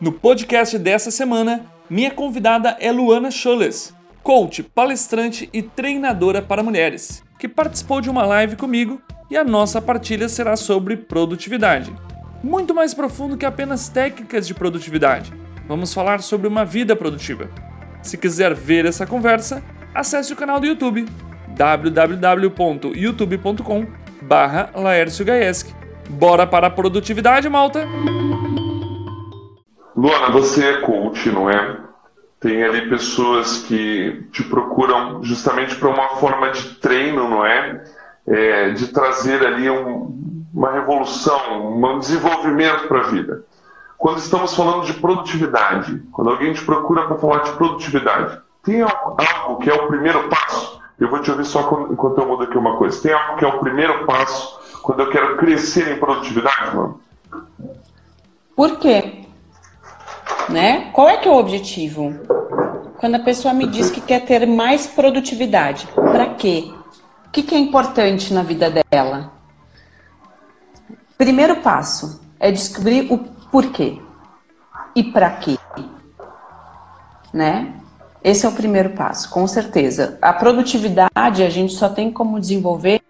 No podcast dessa semana, minha convidada é Luana Scholes, coach, palestrante e treinadora para mulheres, que participou de uma live comigo e a nossa partilha será sobre produtividade. Muito mais profundo que apenas técnicas de produtividade. Vamos falar sobre uma vida produtiva. Se quiser ver essa conversa, acesse o canal do YouTube www.youtube.com barra Bora para a produtividade, malta! Luana, você é coach, não é? Tem ali pessoas que te procuram justamente para uma forma de treino, não é? é de trazer ali um, uma revolução, um desenvolvimento para a vida. Quando estamos falando de produtividade, quando alguém te procura para falar de produtividade, tem algo que é o primeiro passo? Eu vou te ouvir só enquanto eu mudo aqui uma coisa. Tem algo que é o primeiro passo quando eu quero crescer em produtividade, mano? Por quê? Né? Qual é que é o objetivo? Quando a pessoa me diz que quer ter mais produtividade, para quê? O que, que é importante na vida dela? Primeiro passo é descobrir o porquê e para quê, né? Esse é o primeiro passo, com certeza. A produtividade a gente só tem como desenvolver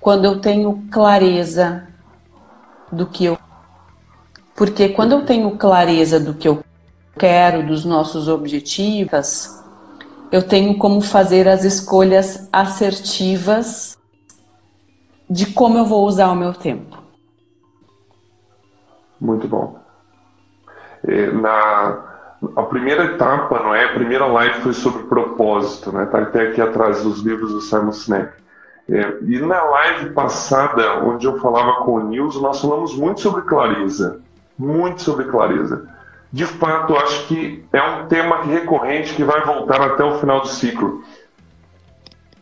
quando eu tenho clareza do que eu porque quando eu tenho clareza do que eu quero, dos nossos objetivos, eu tenho como fazer as escolhas assertivas de como eu vou usar o meu tempo. Muito bom. Na a primeira etapa, não é? A primeira live foi sobre propósito, né? Tá até aqui atrás dos livros do Simon Sinek. É, e na live passada, onde eu falava com o Nils, nós falamos muito sobre clareza muito sobre clareza. De fato, acho que é um tema recorrente que vai voltar até o final do ciclo.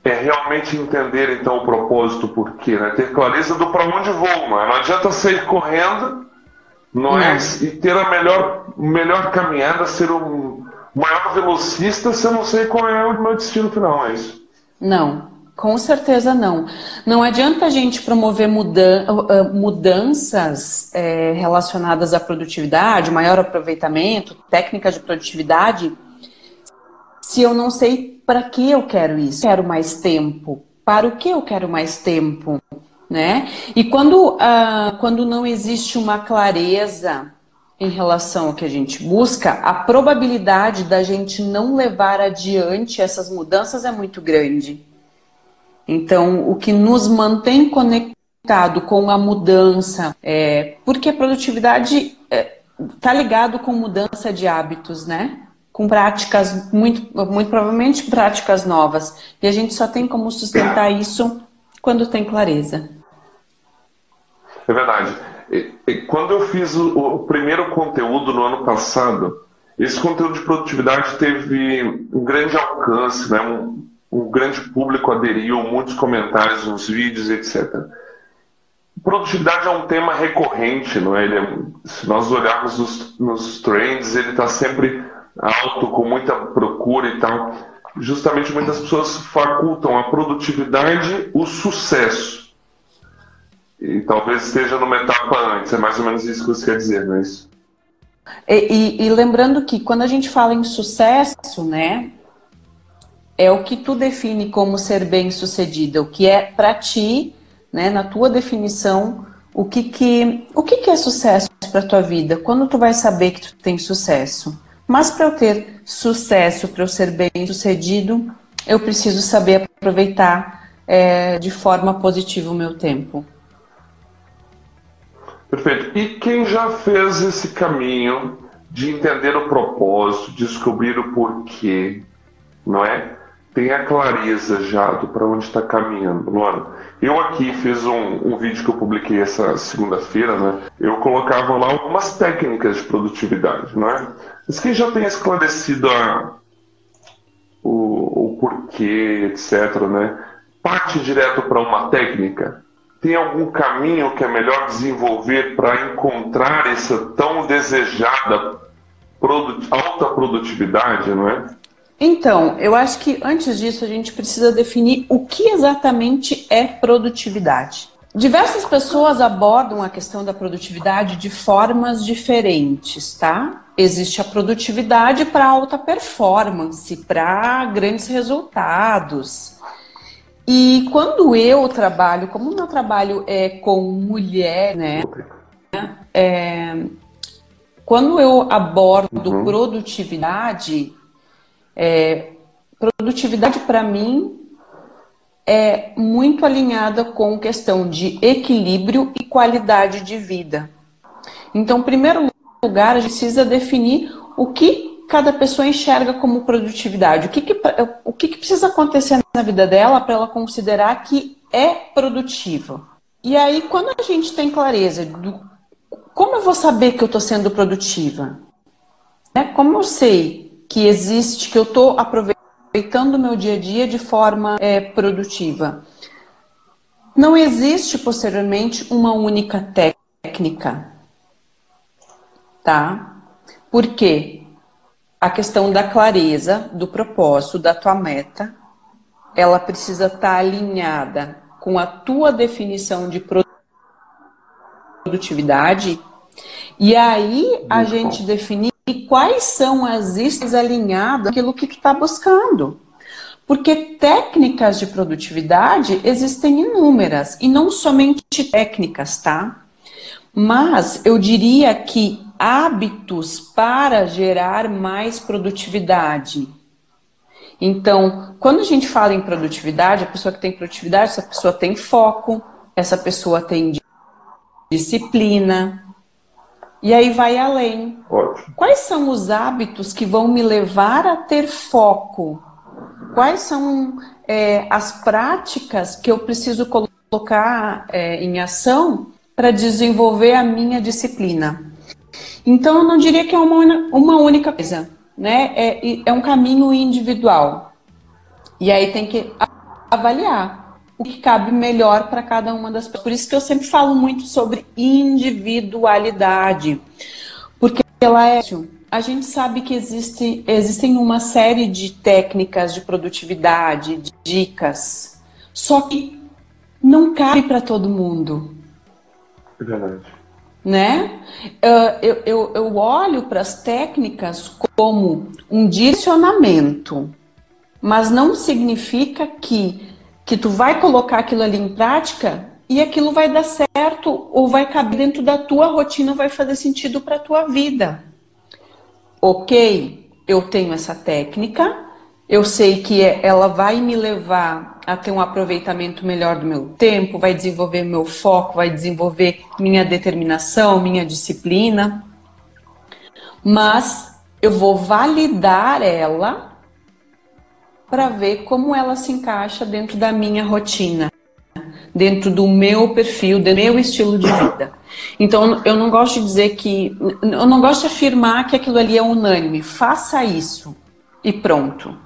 É realmente entender então o propósito, o porquê, né? Ter clareza do para onde vou, mano. Não adianta sair correndo, não, é? E ter a melhor, melhor caminhada, ser um maior velocista se eu não sei qual é o meu destino final, é isso? Não, com certeza não. Não adianta a gente promover mudan mudanças é, relacionadas à produtividade, maior aproveitamento, técnicas de produtividade, se eu não sei para que eu quero isso. Quero mais tempo. Para o que eu quero mais tempo? Né? E quando, uh, quando não existe uma clareza em relação ao que a gente busca, a probabilidade da gente não levar adiante essas mudanças é muito grande. Então, o que nos mantém conectado com a mudança, é, porque a produtividade está é, ligado com mudança de hábitos, né? Com práticas, muito, muito provavelmente práticas novas. E a gente só tem como sustentar isso quando tem clareza. É verdade. Quando eu fiz o, primeiro conteúdo no ano passado, esse conteúdo de produtividade teve um grande alcance, né? Um, o grande público aderiu, muitos comentários nos vídeos, etc. Produtividade é um tema recorrente, não é? é se nós olharmos nos, nos trends, ele está sempre alto, com muita procura e tal. Justamente muitas pessoas facultam a produtividade o sucesso. E talvez esteja numa etapa antes, é mais ou menos isso que você quer dizer, não é isso? E, e, e lembrando que quando a gente fala em sucesso, né, é o que tu define como ser bem sucedido, o que é para ti, né, na tua definição, o que que, o que, que é sucesso para tua vida? Quando tu vai saber que tu tem sucesso? Mas para eu ter sucesso, para eu ser bem sucedido, eu preciso saber aproveitar é, de forma positiva o meu tempo. Perfeito. E quem já fez esse caminho de entender o propósito, descobrir o porquê, não é? Tem a clareza já do para onde está caminhando. Luana, eu aqui fiz um, um, vídeo que eu publiquei essa segunda-feira, né? Eu colocava lá algumas técnicas de produtividade, não é? Mas quem já tem esclarecido a, o, o porquê, etc., né? Parte direto para uma técnica. Tem algum caminho que é melhor desenvolver para encontrar essa tão desejada produt alta produtividade, não é? Então, eu acho que antes disso a gente precisa definir o que exatamente é produtividade. diversas pessoas abordam a questão da produtividade de formas diferentes, tá? Existe a produtividade para alta performance, para grandes resultados. E quando eu trabalho, como o meu trabalho é com mulher, né? É, quando eu abordo uhum. produtividade, é, produtividade para mim é muito alinhada com questão de equilíbrio e qualidade de vida. Então, em primeiro lugar, a gente precisa definir o que cada pessoa enxerga como produtividade, o que, que o que, que precisa acontecer na vida dela para ela considerar que é produtiva. E aí, quando a gente tem clareza do como eu vou saber que eu estou sendo produtiva? Né? Como eu sei que existe, que eu estou aproveitando o meu dia a dia de forma é, produtiva. Não existe posteriormente uma única técnica, tá? Por quê? A questão da clareza, do propósito, da tua meta, ela precisa estar tá alinhada com a tua definição de produtividade. E aí a gente definir quais são as istas alinhadas aquilo que está buscando. Porque técnicas de produtividade existem inúmeras, e não somente técnicas, tá? Mas eu diria que hábitos para gerar mais produtividade. Então, quando a gente fala em produtividade, a pessoa que tem produtividade, essa pessoa tem foco, essa pessoa tem disciplina, e aí vai além. Ótimo. Quais são os hábitos que vão me levar a ter foco? Quais são é, as práticas que eu preciso colocar é, em ação para desenvolver a minha disciplina? Então, eu não diria que é uma, uma única coisa, né? É, é um caminho individual. E aí tem que avaliar o que cabe melhor para cada uma das pessoas. Por isso que eu sempre falo muito sobre individualidade, porque ela é. A gente sabe que existe, existem uma série de técnicas de produtividade, de dicas, só que não cabe para todo mundo. É verdade. Né? Eu, eu, eu olho para as técnicas como um direcionamento, mas não significa que que tu vai colocar aquilo ali em prática e aquilo vai dar certo ou vai caber dentro da tua rotina, vai fazer sentido para tua vida. Ok, eu tenho essa técnica, eu sei que é, ela vai me levar a ter um aproveitamento melhor do meu tempo, vai desenvolver meu foco, vai desenvolver minha determinação, minha disciplina, mas eu vou validar ela para ver como ela se encaixa dentro da minha rotina, dentro do meu perfil, do meu estilo de vida. Então, eu não gosto de dizer que. Eu não gosto de afirmar que aquilo ali é unânime. Faça isso e pronto.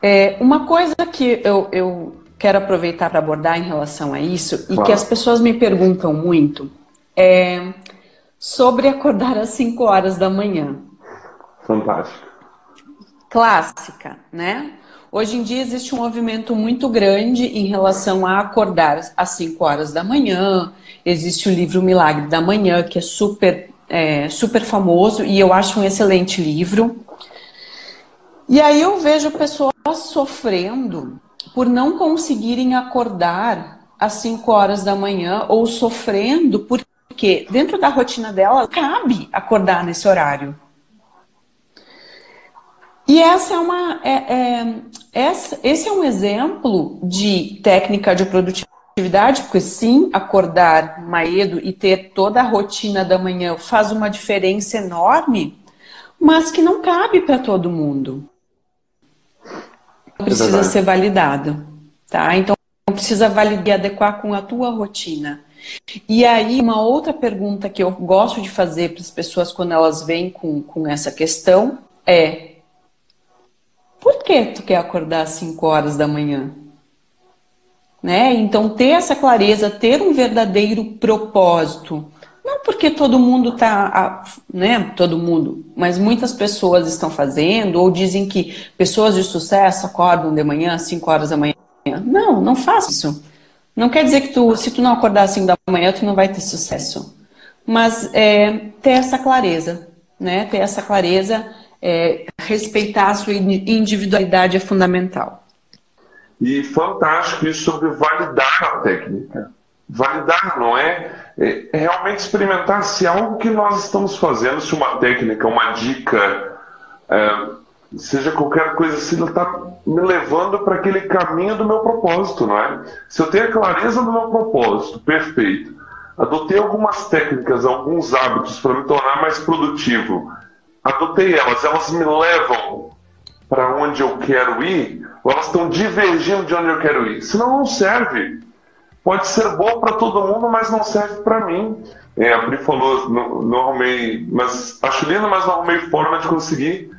É, uma coisa que eu, eu quero aproveitar para abordar em relação a isso, e que as pessoas me perguntam muito, é sobre acordar às 5 horas da manhã. Fantástico clássica, né? Hoje em dia existe um movimento muito grande em relação a acordar às 5 horas da manhã. Existe o livro Milagre da Manhã, que é super, é, super famoso e eu acho um excelente livro. E aí eu vejo pessoas sofrendo por não conseguirem acordar às 5 horas da manhã ou sofrendo porque dentro da rotina dela cabe acordar nesse horário. E essa é uma, é, é, essa, esse é um exemplo de técnica de produtividade, porque sim, acordar mais cedo e ter toda a rotina da manhã faz uma diferença enorme, mas que não cabe para todo mundo. Precisa é ser validado, tá? Então precisa validar e adequar com a tua rotina. E aí, uma outra pergunta que eu gosto de fazer para as pessoas quando elas vêm com, com essa questão é por que tu quer acordar às 5 horas da manhã? Né? Então, ter essa clareza, ter um verdadeiro propósito. Não porque todo mundo está, né? Todo mundo, mas muitas pessoas estão fazendo, ou dizem que pessoas de sucesso acordam de manhã às 5 horas da manhã. Não, não faça isso. Não quer dizer que tu, se tu não acordar às 5 da manhã, tu não vai ter sucesso. Mas é, ter essa clareza, né? Ter essa clareza, é, respeitar a sua individualidade é fundamental. E fantástico isso sobre validar a técnica. Validar, não é? é? é realmente experimentar se algo que nós estamos fazendo, se uma técnica, uma dica, é, seja qualquer coisa assim, está me levando para aquele caminho do meu propósito, não é? Se eu tenho a clareza do meu propósito, perfeito, adotei algumas técnicas, alguns hábitos para me tornar mais produtivo, adotei elas, elas me levam para onde eu quero ir, ou elas estão divergindo de onde eu quero ir. Senão não serve. Pode ser boa para todo mundo, mas não serve para mim. É, a Pri falou, não, não arrumei, mas acho lindo, mas não arrumei forma de conseguir,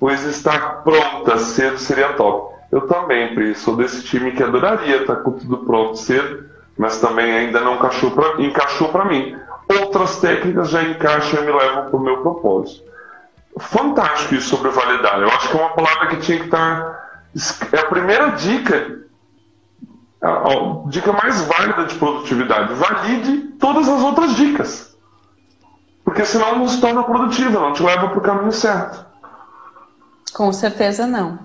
pois estar pronta cedo seria top. Eu também, Pri, sou desse time que adoraria estar com tudo pronto cedo, mas também ainda não encaixou para mim. Outras técnicas já encaixam e me levam para o meu propósito fantástico isso sobre validar. Eu acho que é uma palavra que tinha que estar. É a primeira dica, a, dica mais válida de produtividade. Valide todas as outras dicas. Porque senão não se torna produtiva, não te leva para o caminho certo. Com certeza não.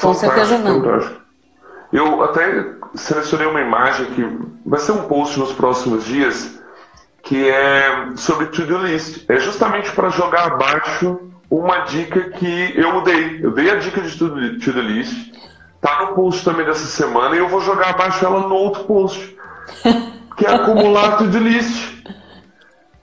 Com fantástico, certeza não. Fantástico. Eu até selecionei uma imagem que vai ser um post nos próximos dias que é sobre to-do list. É justamente para jogar abaixo uma dica que eu dei. Eu dei a dica de to-do list. Tá no post também dessa semana e eu vou jogar abaixo ela no outro post. Que é acumular to-do list.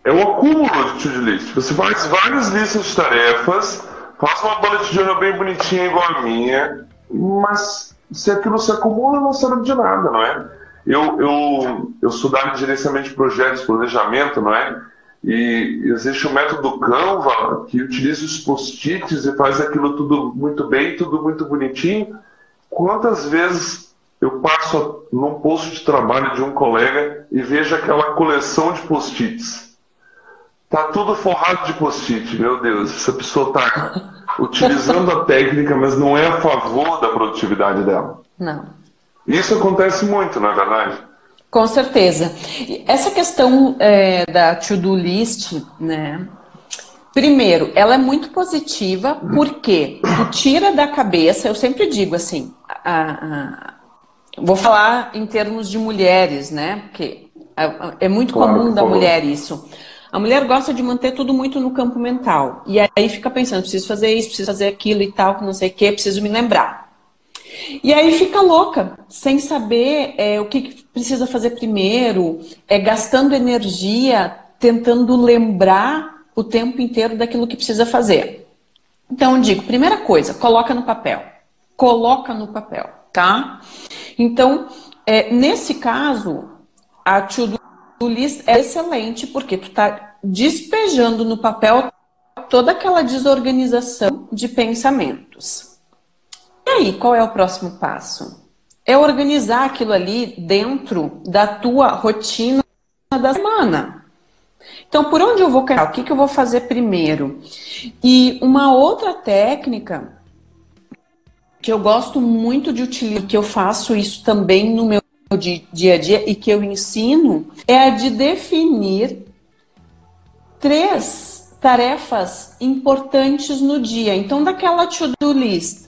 É o acúmulo de to-do list. Você faz várias listas de tarefas, faz uma bullet journal bem bonitinha igual a minha, mas se aquilo se acumula, não serve de nada, não é? Eu, eu, eu sou da área de gerenciamento de projetos, planejamento, não é? E existe o método Canva, que utiliza os post-its e faz aquilo tudo muito bem, tudo muito bonitinho. Quantas vezes eu passo num posto de trabalho de um colega e vejo aquela coleção de post-its? Tá tudo forrado de post-it, meu Deus, essa pessoa está utilizando a técnica, mas não é a favor da produtividade dela. Não. Isso acontece muito, na é verdade. Com certeza. Essa questão é, da to-do list, né? Primeiro, ela é muito positiva porque tu tira da cabeça, eu sempre digo assim, a, a, vou falar em termos de mulheres, né? Porque é muito claro, comum da mulher isso. A mulher gosta de manter tudo muito no campo mental. E aí fica pensando, preciso fazer isso, preciso fazer aquilo e tal, não sei o quê, preciso me lembrar. E aí fica louca, sem saber é, o que, que, precisa fazer primeiro, é, gastando energia, tentando lembrar o tempo inteiro daquilo que precisa fazer. Então, eu digo, primeira coisa, coloca no papel. Coloca no papel, tá? Então, é, nesse caso, a to-do list é excelente, porque tu tá despejando no papel toda aquela desorganização de pensamentos. E aí, qual é o próximo passo? É organizar aquilo ali dentro da tua rotina da semana. Então, por onde eu vou cair? O que, que eu vou fazer primeiro? E uma outra técnica que eu gosto muito de utilizar, que eu faço isso também no meu dia a dia e que eu ensino, é a de definir três tarefas importantes no dia. Então, daquela to-do list,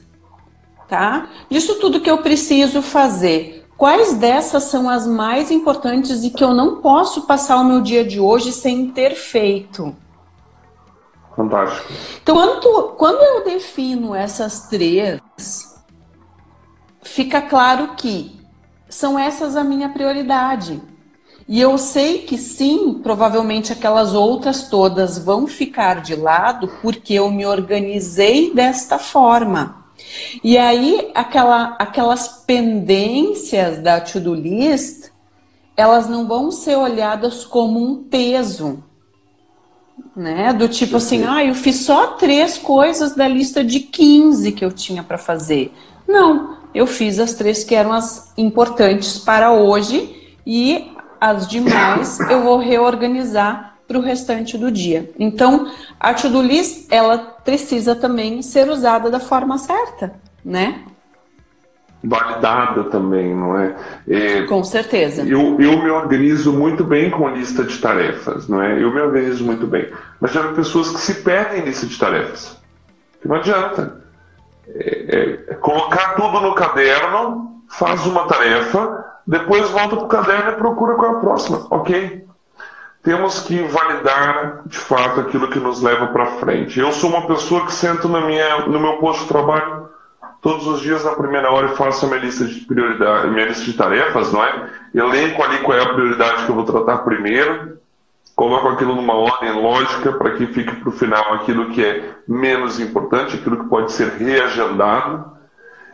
tá? Disso tudo que eu preciso fazer, quais dessas são as mais importantes e que eu não posso passar o meu dia de hoje sem ter feito? Fantástico. Então, quando, quando eu defino essas três, fica claro que são essas a minha prioridade. E eu sei que sim, provavelmente aquelas outras todas vão ficar de lado porque eu me organizei desta forma. E aí, aquela, aquelas pendências da to-do list, elas não vão ser olhadas como um peso, né? Do tipo assim, ah, eu fiz só três coisas da lista de 15 que eu tinha para fazer. Não, eu fiz as três que eram as importantes para hoje e as demais eu vou reorganizar para o restante do dia. Então, a to-do list, ela precisa também ser usada da forma certa, né? validada também, não é? é com certeza. Eu, eu me organizo muito bem com lista de tarefas, não é? Eu me organizo muito bem. Mas já há pessoas que se perdem em lista de tarefas. Não adianta. É, é, colocar tudo no caderno, faz uma tarefa, depois volta para o caderno e procura qual é a próxima. Ok? Temos que validar de fato aquilo que nos leva para frente. Eu sou uma pessoa que sento na minha, no meu posto de trabalho todos os dias na primeira hora e faço a minha lista de prioridade, minha lista de tarefas, não é? Elenco ali qual é a prioridade que eu vou tratar primeiro, coloco aquilo numa ordem lógica para que fique para o final aquilo que é menos importante, aquilo que pode ser reagendado.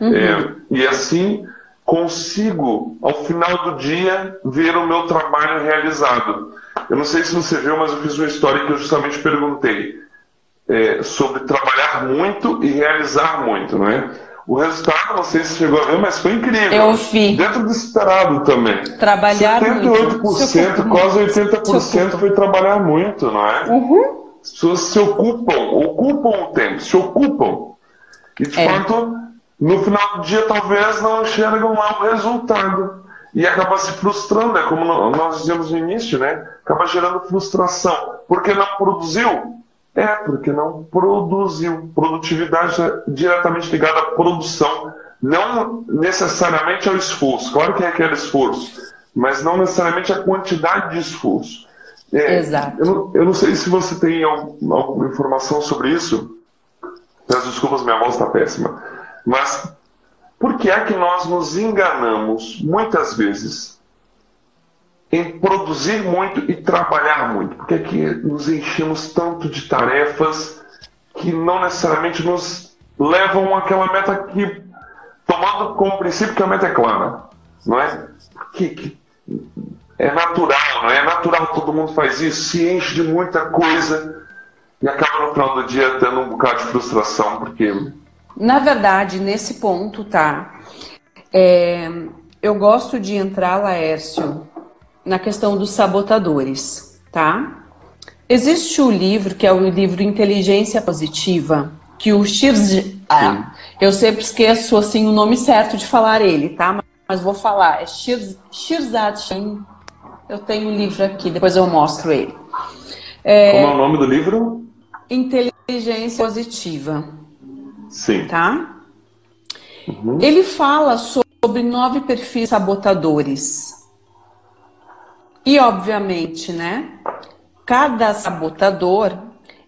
Uhum. É, e assim consigo, ao final do dia, ver o meu trabalho realizado. Eu não sei se você viu, mas eu fiz uma história que eu justamente perguntei é, sobre trabalhar muito e realizar muito, não é? O resultado, não sei se chegou a ver, mas foi incrível. Eu vi. Dentro do esperado também. Trabalhar 78%, muito. quase 80% foi trabalhar muito, não é? Uhum. As pessoas se ocupam, ocupam o tempo, se ocupam. E de é. fato, no final do dia talvez não enxergam lá o resultado. E acaba se frustrando, é como nós dizemos no início, né? Acaba gerando frustração. Porque não produziu, é, porque não produziu. Produtividade é diretamente ligada à produção, não necessariamente ao esforço. Claro que requer esforço, mas não necessariamente a quantidade de esforço. É, Exato. Eu eu não, sei se você tem alguma informação sobre isso. Peço desculpas, minha voz está péssima. Mas por que é que nós nos enganamos muitas vezes em produzir muito e trabalhar muito. Porque é que nos enchemos tanto de tarefas que não necessariamente nos levam àquela meta que, tomando como princípio que a meta é clara, não é? Que, que é natural, não é? é natural, todo mundo faz isso, se enche de muita coisa e acaba no final do dia tendo um bocado de frustração, porque... Na verdade, nesse ponto, tá? É, eu gosto de entrar, Laércio, na questão dos sabotadores, tá? Existe o livro, que é o livro Inteligência Positiva, que o Shirz... Ah, eu sempre esqueço assim o nome certo de falar ele, tá? Mas vou falar, é Shirz... Shirzad. Eu tenho o livro aqui, depois eu mostro ele. É... Como é o nome do livro? Inteligência Positiva. Sim. Tá? Uhum. Ele fala sobre nove perfis sabotadores. E obviamente, né? Cada sabotador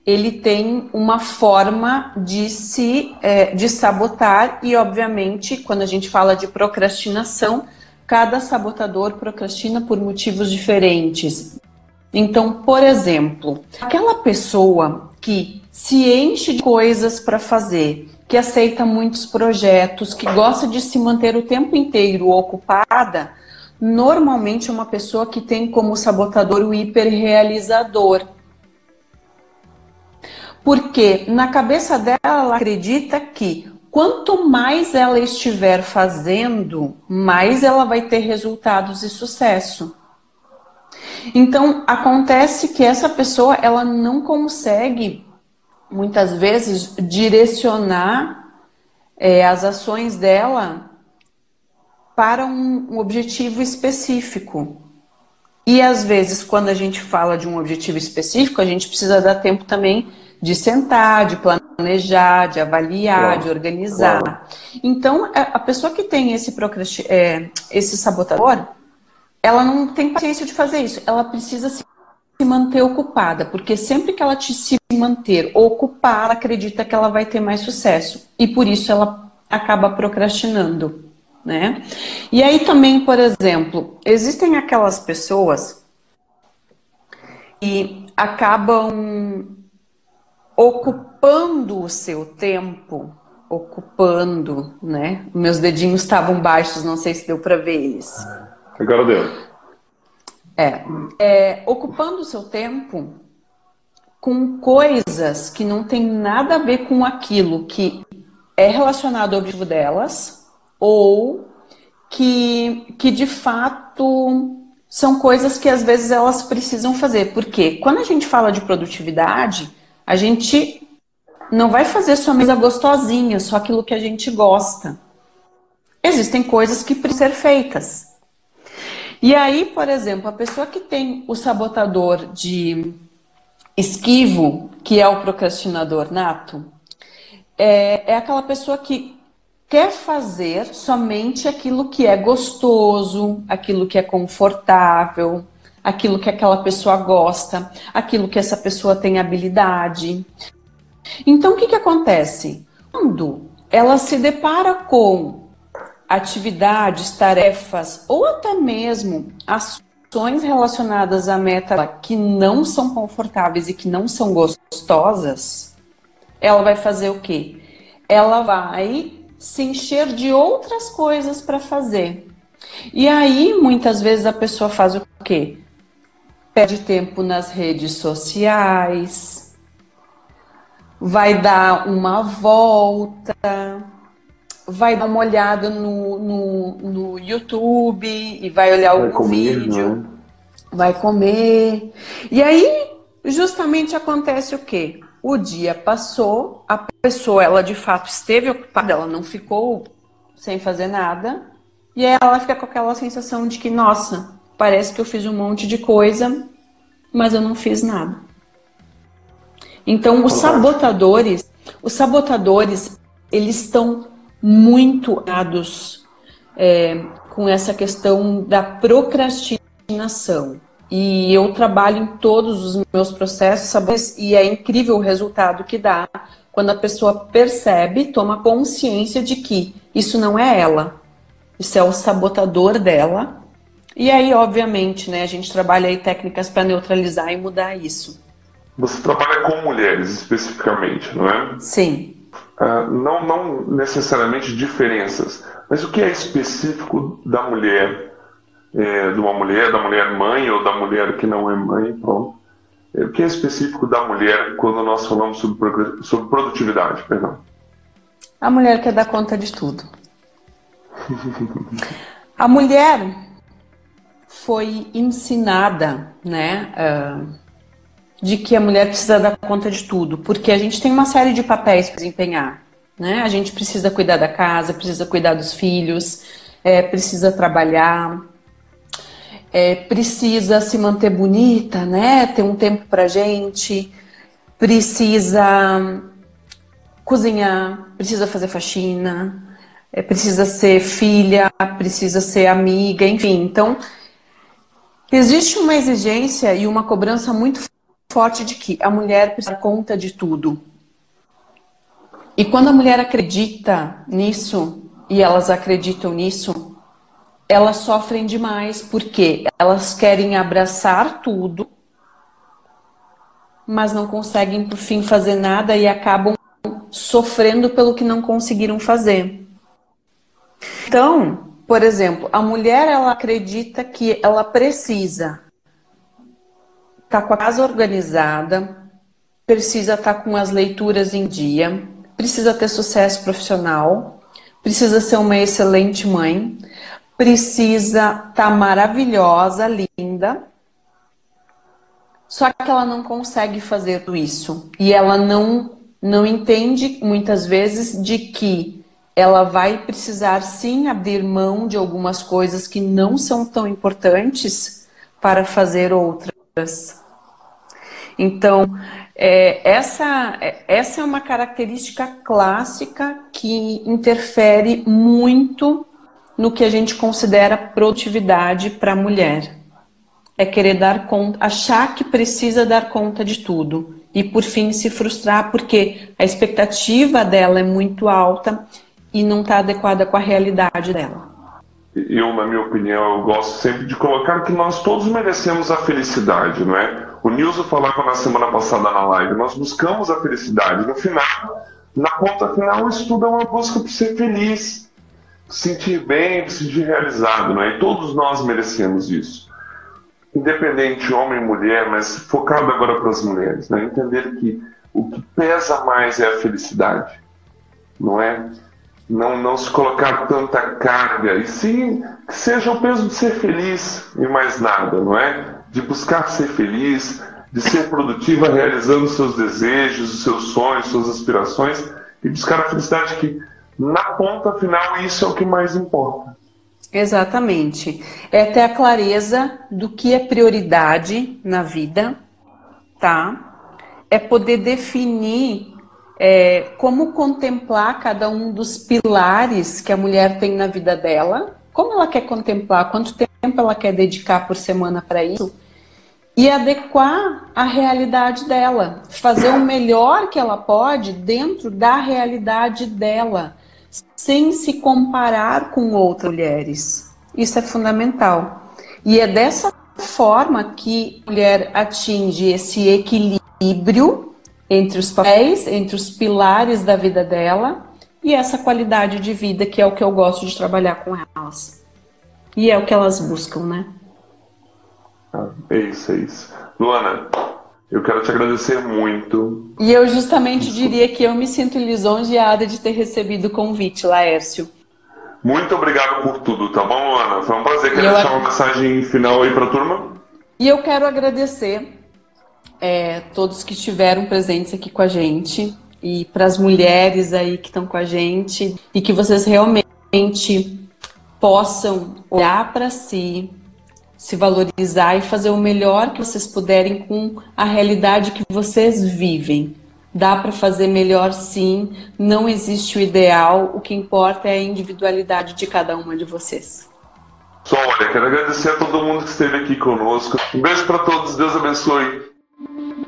ele tem uma forma de se é, de sabotar e obviamente quando a gente fala de procrastinação cada sabotador procrastina por motivos diferentes então por exemplo aquela pessoa que se enche de coisas para fazer que aceita muitos projetos que gosta de se manter o tempo inteiro ocupada normalmente é uma pessoa que tem como sabotador o hiperrealizador. Porque na cabeça dela ela acredita que quanto mais ela estiver fazendo, mais ela vai ter resultados e sucesso. Então acontece que essa pessoa ela não consegue muitas vezes direcionar é, as ações dela para um, um objetivo específico. E às vezes, quando a gente fala de um objetivo específico, a gente precisa dar tempo também de sentar, de planejar, de avaliar, claro. de organizar. Claro. Então, a pessoa que tem esse, é, esse sabotador, ela não tem paciência de fazer isso. Ela precisa se manter ocupada, porque sempre que ela te se manter ocupada, acredita que ela vai ter mais sucesso. E por isso ela acaba procrastinando né? E aí também, por exemplo, existem aquelas pessoas que acabam ocupando o seu tempo, ocupando, né? Meus dedinhos estavam baixos, não sei se deu para ver eles. Agora deu. É, é, ocupando o seu tempo com coisas que não tem nada a ver com aquilo que é relacionado ao objetivo delas, ou que, que de fato são coisas que às vezes elas precisam fazer. Porque quando a gente fala de produtividade, a gente não vai fazer sua mesa gostosinha, só aquilo que a gente gosta. existem coisas que precisam ser feitas. E aí, por exemplo, a pessoa que tem o sabotador de esquivo, que é o procrastinador nato, é, é aquela pessoa que quer fazer somente aquilo que é gostoso, aquilo que é confortável, aquilo que aquela pessoa gosta, aquilo que essa pessoa tem habilidade. Então, o que, que acontece? Quando ela se depara com atividades, tarefas ou até mesmo ações relacionadas à meta que não são confortáveis e que não são gostosas, ela vai fazer o quê? Ela vai se encher de outras coisas para fazer. E aí, muitas vezes, a pessoa faz o quê? Perde tempo nas redes sociais, vai dar uma volta, vai dar uma olhada no, no, no YouTube e vai olhar vai algum comer, vídeo, né? vai comer. E aí, justamente acontece o quê? O dia passou, a pessoa, ela de fato esteve ocupada, ela não ficou sem fazer nada, e aí ela fica com aquela sensação de que, nossa, parece que eu fiz um monte de coisa, mas eu não fiz nada. Então, os sabotadores, os sabotadores, eles estão muito dados é, com essa questão da procrastinação. E eu trabalho em todos os meus processos, e é incrível o resultado que dá quando a pessoa percebe, toma consciência de que isso não é ela, isso é o sabotador dela. E aí, obviamente, né, a gente trabalha aí técnicas para neutralizar e mudar isso. Você trabalha com mulheres especificamente, não é? Sim. Uh, não, não necessariamente diferenças, mas o que é específico da mulher, é, de uma mulher, da mulher mãe ou da mulher que não é mãe, pronto. É, o que é específico da mulher quando nós falamos sobre, sobre produtividade, perdão? A mulher quer dar conta de tudo. A mulher foi ensinada, né, uh, de que a mulher precisa dar conta de tudo, porque a gente tem uma série de papéis para desempenhar. Né? A gente precisa cuidar da casa, precisa cuidar dos filhos, é, precisa trabalhar, é, precisa se manter bonita, né? ter um tempo para gente, precisa cozinhar, precisa fazer faxina, é, precisa ser filha, precisa ser amiga, enfim. Então, existe uma exigência e uma cobrança muito forte de que a mulher precisa dar conta de tudo. E quando a mulher acredita nisso, e elas acreditam nisso, elas sofrem demais, porque elas querem abraçar tudo, mas não conseguem, por fim, fazer nada e acabam sofrendo pelo que não conseguiram fazer. Então, por exemplo, a mulher ela acredita que ela precisa estar tá com a casa organizada, precisa estar tá com as leituras em dia, precisa ter sucesso profissional, precisa ser uma excelente mãe, precisa estar tá maravilhosa, linda. Só que ela não consegue fazer isso. E ela não, não entende muitas vezes de que ela vai precisar sim abrir mão de algumas coisas que não são tão importantes para fazer outras. Então, é, essa, essa é uma característica clássica que interfere muito no que a gente considera produtividade para a mulher. É querer dar conta, achar que precisa dar conta de tudo e por fim se frustrar porque a expectativa dela é muito alta e não está adequada com a realidade dela eu, na minha opinião, eu gosto sempre de colocar que nós todos merecemos a felicidade, não é? O Nilson falava na semana passada na live, nós buscamos a felicidade. No final, na ponta final, isso tudo é uma busca por ser feliz, se sentir bem, se sentir realizado, não é? E todos nós merecemos isso. Independente, homem mulher, mas focado agora para as mulheres, né? Entender que o que pesa mais é a felicidade, não é? Não, não se colocar tanta carga, e sim que seja o peso de ser feliz e mais nada, não é? De buscar ser feliz, de ser produtiva realizando seus desejos, seus sonhos, suas aspirações e buscar a felicidade que na ponta final, isso é o que mais importa. Exatamente. É ter a clareza do que é prioridade na vida, tá? É poder definir é, como contemplar cada um dos pilares que a mulher tem na vida dela, como ela quer contemplar, quanto tempo ela quer dedicar por semana para isso e adequar a realidade dela, fazer o melhor que ela pode dentro da realidade dela, sem se comparar com outras mulheres. Isso é fundamental. E é dessa forma que a mulher atinge esse equilíbrio entre os papéis, entre os pilares da vida dela e essa qualidade de vida que é o que eu gosto de trabalhar com elas. E é o que elas buscam, né? Ah, é isso, é isso. Luana, eu quero te agradecer muito. E eu justamente diria que eu me sinto lisonjeada de ter recebido o convite, Laércio. Muito obrigado por tudo, tá bom, Luana? Foi um prazer. Quer deixar uma mensagem final aí para a turma? E eu quero agradecer é, todos que estiveram presentes aqui com a gente e para as mulheres aí que estão com a gente e que vocês realmente possam olhar para si, se valorizar e fazer o melhor que vocês puderem com a realidade que vocês vivem. Dá para fazer melhor sim, não existe o ideal, o que importa é a individualidade de cada uma de vocês. Só olha, quero agradecer a todo mundo que esteve aqui conosco. Um beijo para todos, Deus abençoe. Thank you.